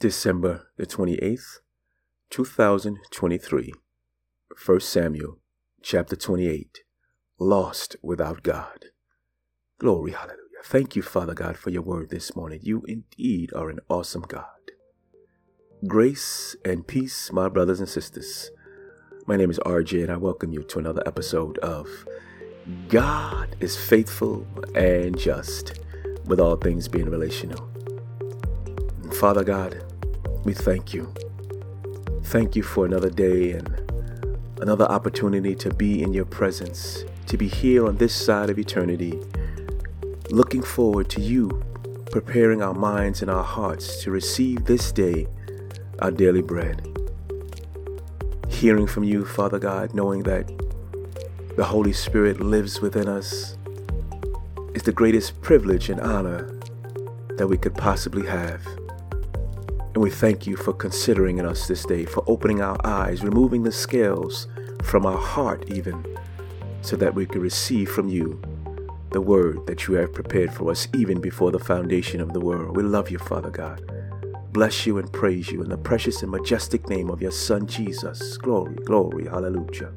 December the 28th, 2023. 1 Samuel chapter 28. Lost without God. Glory, hallelujah. Thank you, Father God, for your word this morning. You indeed are an awesome God. Grace and peace, my brothers and sisters. My name is RJ, and I welcome you to another episode of God is Faithful and Just, with all things being relational. Father God, we thank you. Thank you for another day and another opportunity to be in your presence, to be here on this side of eternity, looking forward to you preparing our minds and our hearts to receive this day our daily bread. Hearing from you, Father God, knowing that the Holy Spirit lives within us is the greatest privilege and honor that we could possibly have. And we thank you for considering in us this day, for opening our eyes, removing the scales from our heart, even, so that we could receive from you the word that you have prepared for us even before the foundation of the world. We love you, Father God bless you and praise you in the precious and majestic name of your Son Jesus. Glory, glory, hallelujah.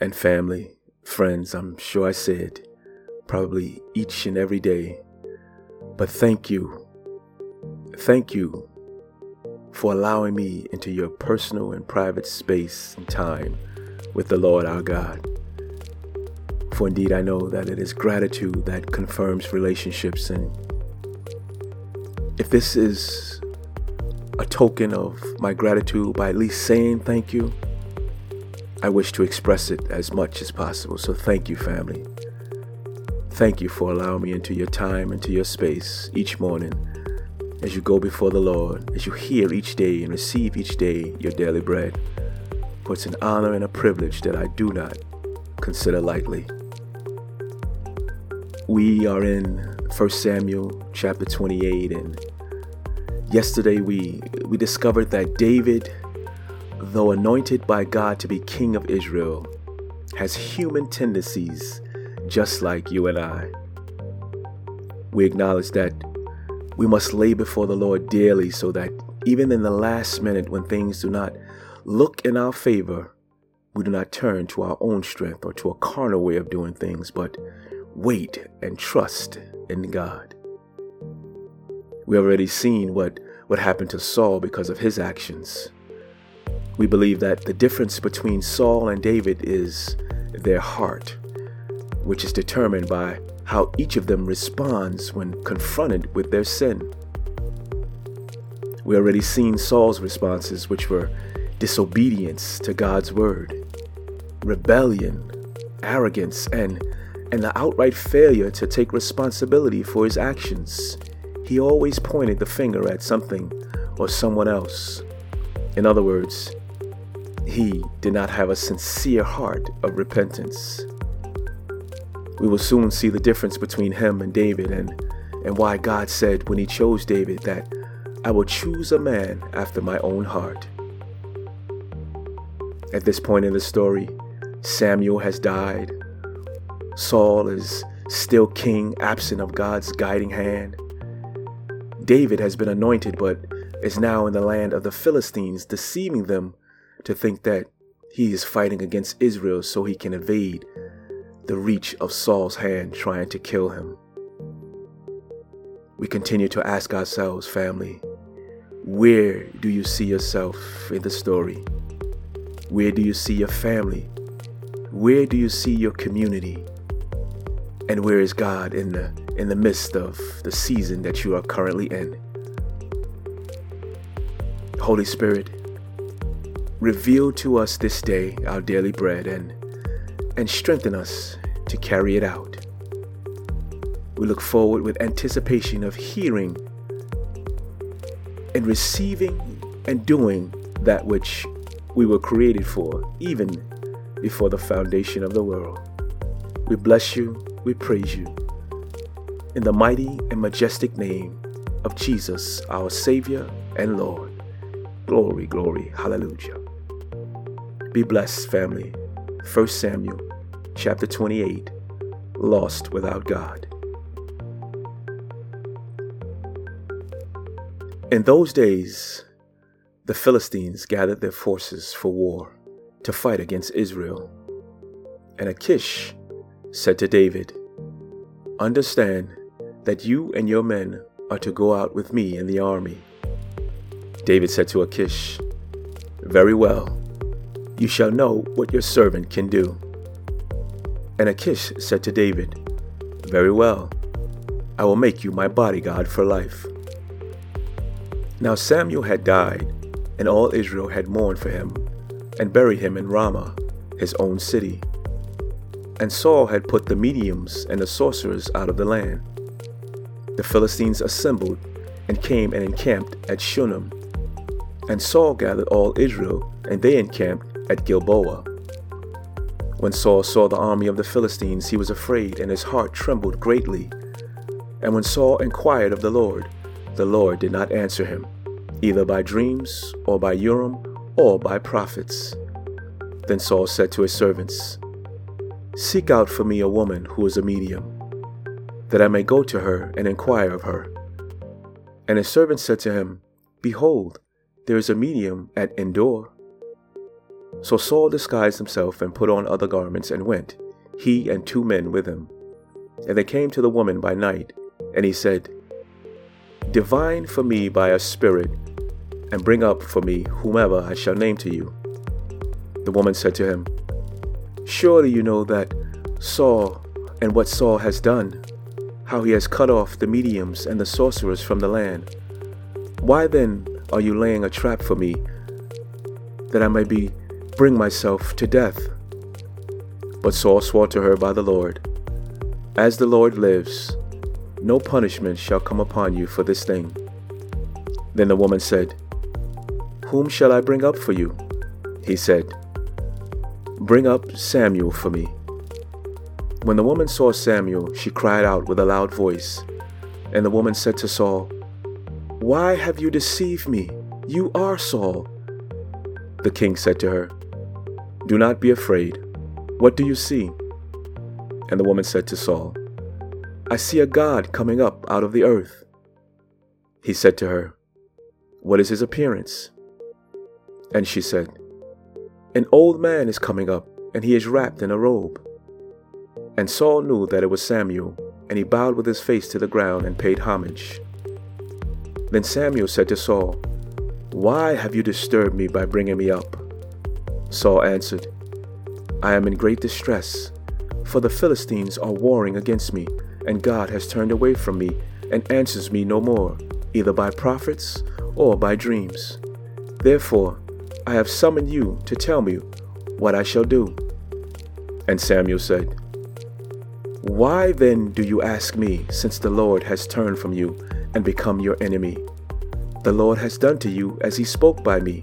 And family, friends, I'm sure I said probably each and every day, but thank you. Thank you for allowing me into your personal and private space and time with the Lord our God. For indeed, I know that it is gratitude that confirms relationships and if this is a token of my gratitude by at least saying thank you, I wish to express it as much as possible. So thank you, family. Thank you for allowing me into your time, into your space each morning as you go before the Lord, as you hear each day and receive each day your daily bread. For it's an honor and a privilege that I do not consider lightly. We are in 1 Samuel chapter 28 and yesterday we we discovered that David though anointed by God to be king of Israel has human tendencies just like you and I. We acknowledge that we must lay before the Lord daily so that even in the last minute when things do not look in our favor, we do not turn to our own strength or to a carnal way of doing things, but wait and trust in God. We have already seen what, what happened to Saul because of his actions. We believe that the difference between Saul and David is their heart, which is determined by how each of them responds when confronted with their sin. We already seen Saul's responses, which were disobedience to God's word, rebellion, arrogance, and and the outright failure to take responsibility for his actions. He always pointed the finger at something or someone else. In other words, he did not have a sincere heart of repentance. We will soon see the difference between him and David and, and why God said when he chose David that I will choose a man after my own heart. At this point in the story, Samuel has died Saul is still king, absent of God's guiding hand. David has been anointed, but is now in the land of the Philistines, deceiving them to think that he is fighting against Israel so he can evade the reach of Saul's hand trying to kill him. We continue to ask ourselves, family, where do you see yourself in the story? Where do you see your family? Where do you see your community? And where is God in the in the midst of the season that you are currently in? Holy Spirit, reveal to us this day our daily bread and and strengthen us to carry it out. We look forward with anticipation of hearing and receiving and doing that which we were created for, even before the foundation of the world. We bless you we praise you. In the mighty and majestic name of Jesus, our Savior and Lord. Glory, glory, hallelujah. Be blessed, family. 1 Samuel chapter 28 Lost without God. In those days, the Philistines gathered their forces for war to fight against Israel. And Achish said to David, Understand that you and your men are to go out with me in the army. David said to Achish, Very well, you shall know what your servant can do. And Achish said to David, Very well, I will make you my bodyguard for life. Now Samuel had died, and all Israel had mourned for him, and buried him in Ramah, his own city. And Saul had put the mediums and the sorcerers out of the land. The Philistines assembled and came and encamped at Shunem. And Saul gathered all Israel, and they encamped at Gilboa. When Saul saw the army of the Philistines, he was afraid, and his heart trembled greatly. And when Saul inquired of the Lord, the Lord did not answer him, either by dreams, or by Urim, or by prophets. Then Saul said to his servants, Seek out for me a woman who is a medium, that I may go to her and inquire of her. And his servants said to him, Behold, there is a medium at Endor. So Saul disguised himself and put on other garments and went, he and two men with him. And they came to the woman by night, and he said, Divine for me by a spirit, and bring up for me whomever I shall name to you. The woman said to him, Surely you know that Saul and what Saul has done, how he has cut off the mediums and the sorcerers from the land. Why then are you laying a trap for me, that I may be bring myself to death? But Saul swore to her by the Lord, As the Lord lives, no punishment shall come upon you for this thing. Then the woman said, Whom shall I bring up for you? He said, Bring up Samuel for me. When the woman saw Samuel, she cried out with a loud voice. And the woman said to Saul, Why have you deceived me? You are Saul. The king said to her, Do not be afraid. What do you see? And the woman said to Saul, I see a God coming up out of the earth. He said to her, What is his appearance? And she said, An old man is coming up, and he is wrapped in a robe. And Saul knew that it was Samuel, and he bowed with his face to the ground and paid homage. Then Samuel said to Saul, Why have you disturbed me by bringing me up? Saul answered, I am in great distress, for the Philistines are warring against me and God has turned away from me and answers me no more, either by prophets or by dreams. Therefore, I have summoned you to tell me what I shall do. And Samuel said, Why then do you ask me, since the Lord has turned from you and become your enemy? The Lord has done to you as he spoke by me.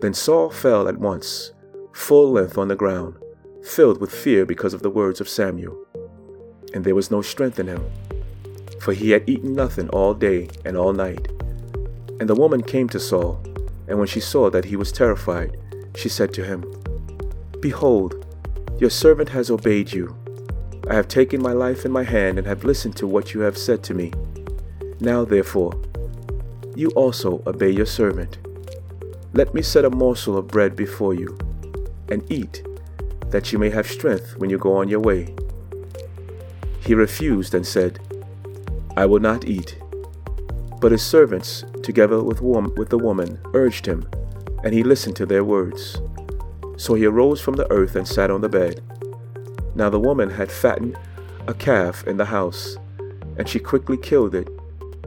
Then Saul fell at once, full length on the ground filled with fear because of the words of Samuel. And there was no strength in him, for he had eaten nothing all day and all night. And the woman came to Saul, and when she saw that he was terrified, she said to him, Behold, your servant has obeyed you. I have taken my life in my hand and have listened to what you have said to me. Now, therefore, you also obey your servant. Let me set a morsel of bread before you, and eat that you may have strength when you go on your way. He refused and said, I will not eat. But his servants, together with, with the woman, urged him, and he listened to their words. So he arose from the earth and sat on the bed. Now the woman had fattened a calf in the house, and she quickly killed it,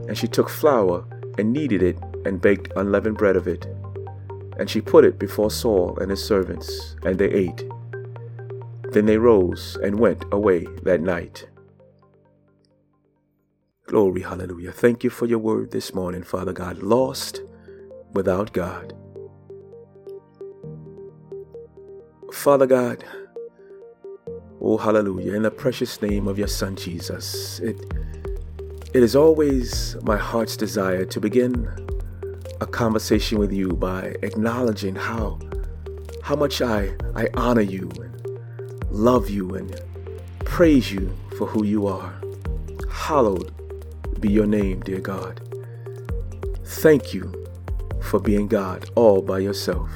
and she took flour and kneaded it and baked unleavened bread of it. And she put it before Saul and his servants, and they ate. Then they rose and went away that night. Glory, hallelujah. Thank you for your word this morning, Father God. Lost without God. Father God, oh hallelujah, in the precious name of your Son Jesus, it, it is always my heart's desire to begin a conversation with you by acknowledging how how much I, I honor you and love you and praise you for who you are. Hallowed be your name, dear God. Thank you for being God all by yourself.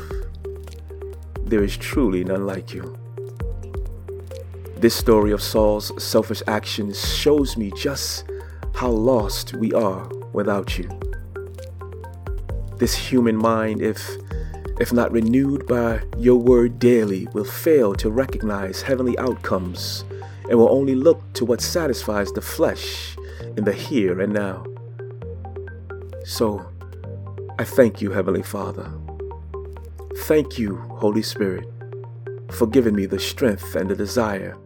There is truly none like you. This story of Saul's selfish actions shows me just how lost we are without you. This human mind, if if not renewed by your word daily, will fail to recognize heavenly outcomes and will only look to what satisfies the flesh in the here and now. So, I thank you, Heavenly Father. Thank you, Holy Spirit, for giving me the strength and the desire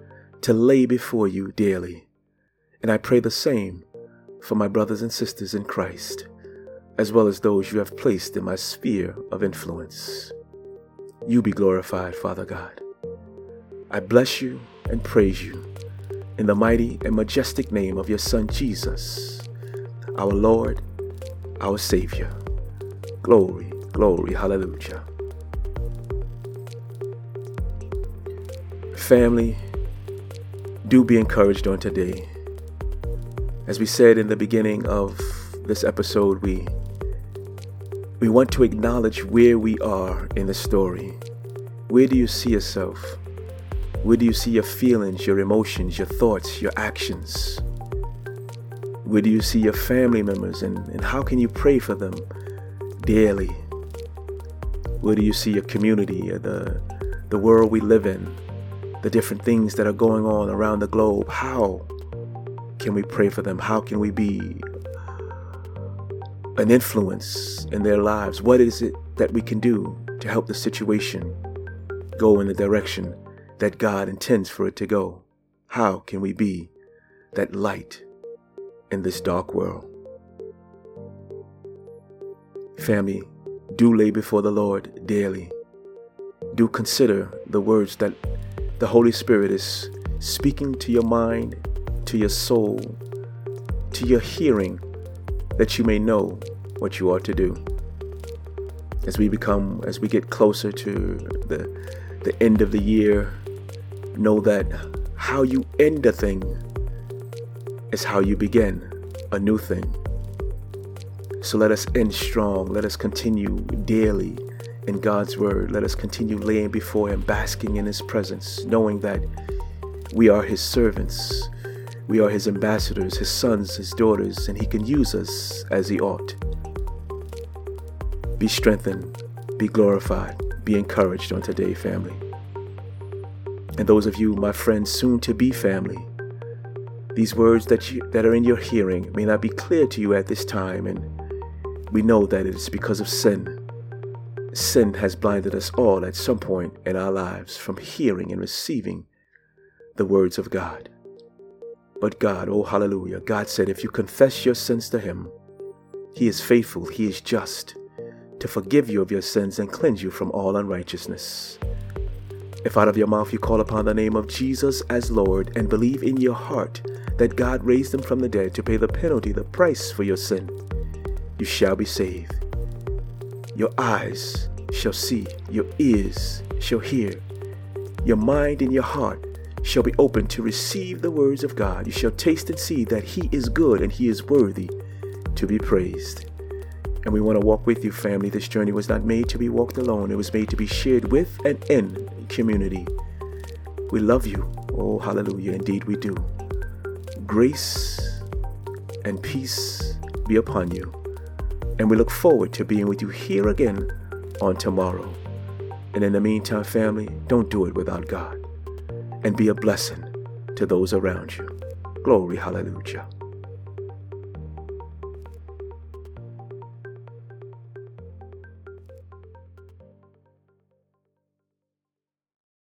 to lay before you daily. And I pray the same for my brothers and sisters in Christ as well as those you have placed in my sphere of influence. You be glorified, Father God. I bless you and praise you in the mighty and majestic name of your Son Jesus, our Lord, our Savior. Glory, glory, hallelujah. Family, do be encouraged on today. As we said in the beginning of this episode, we we want to acknowledge where we are in the story. Where do you see yourself? Where do you see your feelings, your emotions, your thoughts, your actions? Where do you see your family members and, and how can you pray for them daily? Where do you see your community, uh, the, the world we live in, the different things that are going on around the globe? How can we pray for them? How can we be an influence in their lives? What is it that we can do to help the situation go in the direction that God intends for it to go? How can we be that light in this dark world? Family, do lay before the Lord daily. Do consider the words that the Holy Spirit is speaking to your mind, to your soul, to your hearing that you may know what you ought to do. As we become, as we get closer to the, the end of the year, know that how you end a thing is how you begin a new thing. So let us end strong. Let us continue daily in God's word. Let us continue laying before Him, basking in His presence, knowing that we are His servants we are His ambassadors, His sons, His daughters, and He can use us as He ought. Be strengthened, be glorified, be encouraged on today, family. And those of you, my friends, soon to be family, these words that, you, that are in your hearing may not be clear to you at this time, and we know that it is because of sin. Sin has blinded us all at some point in our lives from hearing and receiving the words of God. But God, oh hallelujah, God said, if you confess your sins to Him, He is faithful, He is just to forgive you of your sins and cleanse you from all unrighteousness. If out of your mouth you call upon the name of Jesus as Lord and believe in your heart that God raised him from the dead to pay the penalty, the price for your sin, you shall be saved. Your eyes shall see, your ears shall hear, your mind and your heart shall be open to receive the words of God. You shall taste and see that He is good and He is worthy to be praised. And we want to walk with you, family. This journey was not made to be walked alone, it was made to be shared with and in community. We love you. Oh, hallelujah. Indeed, we do. Grace and peace be upon you. And we look forward to being with you here again on tomorrow. And in the meantime, family, don't do it without God and be a blessing to those around you. Glory, hallelujah.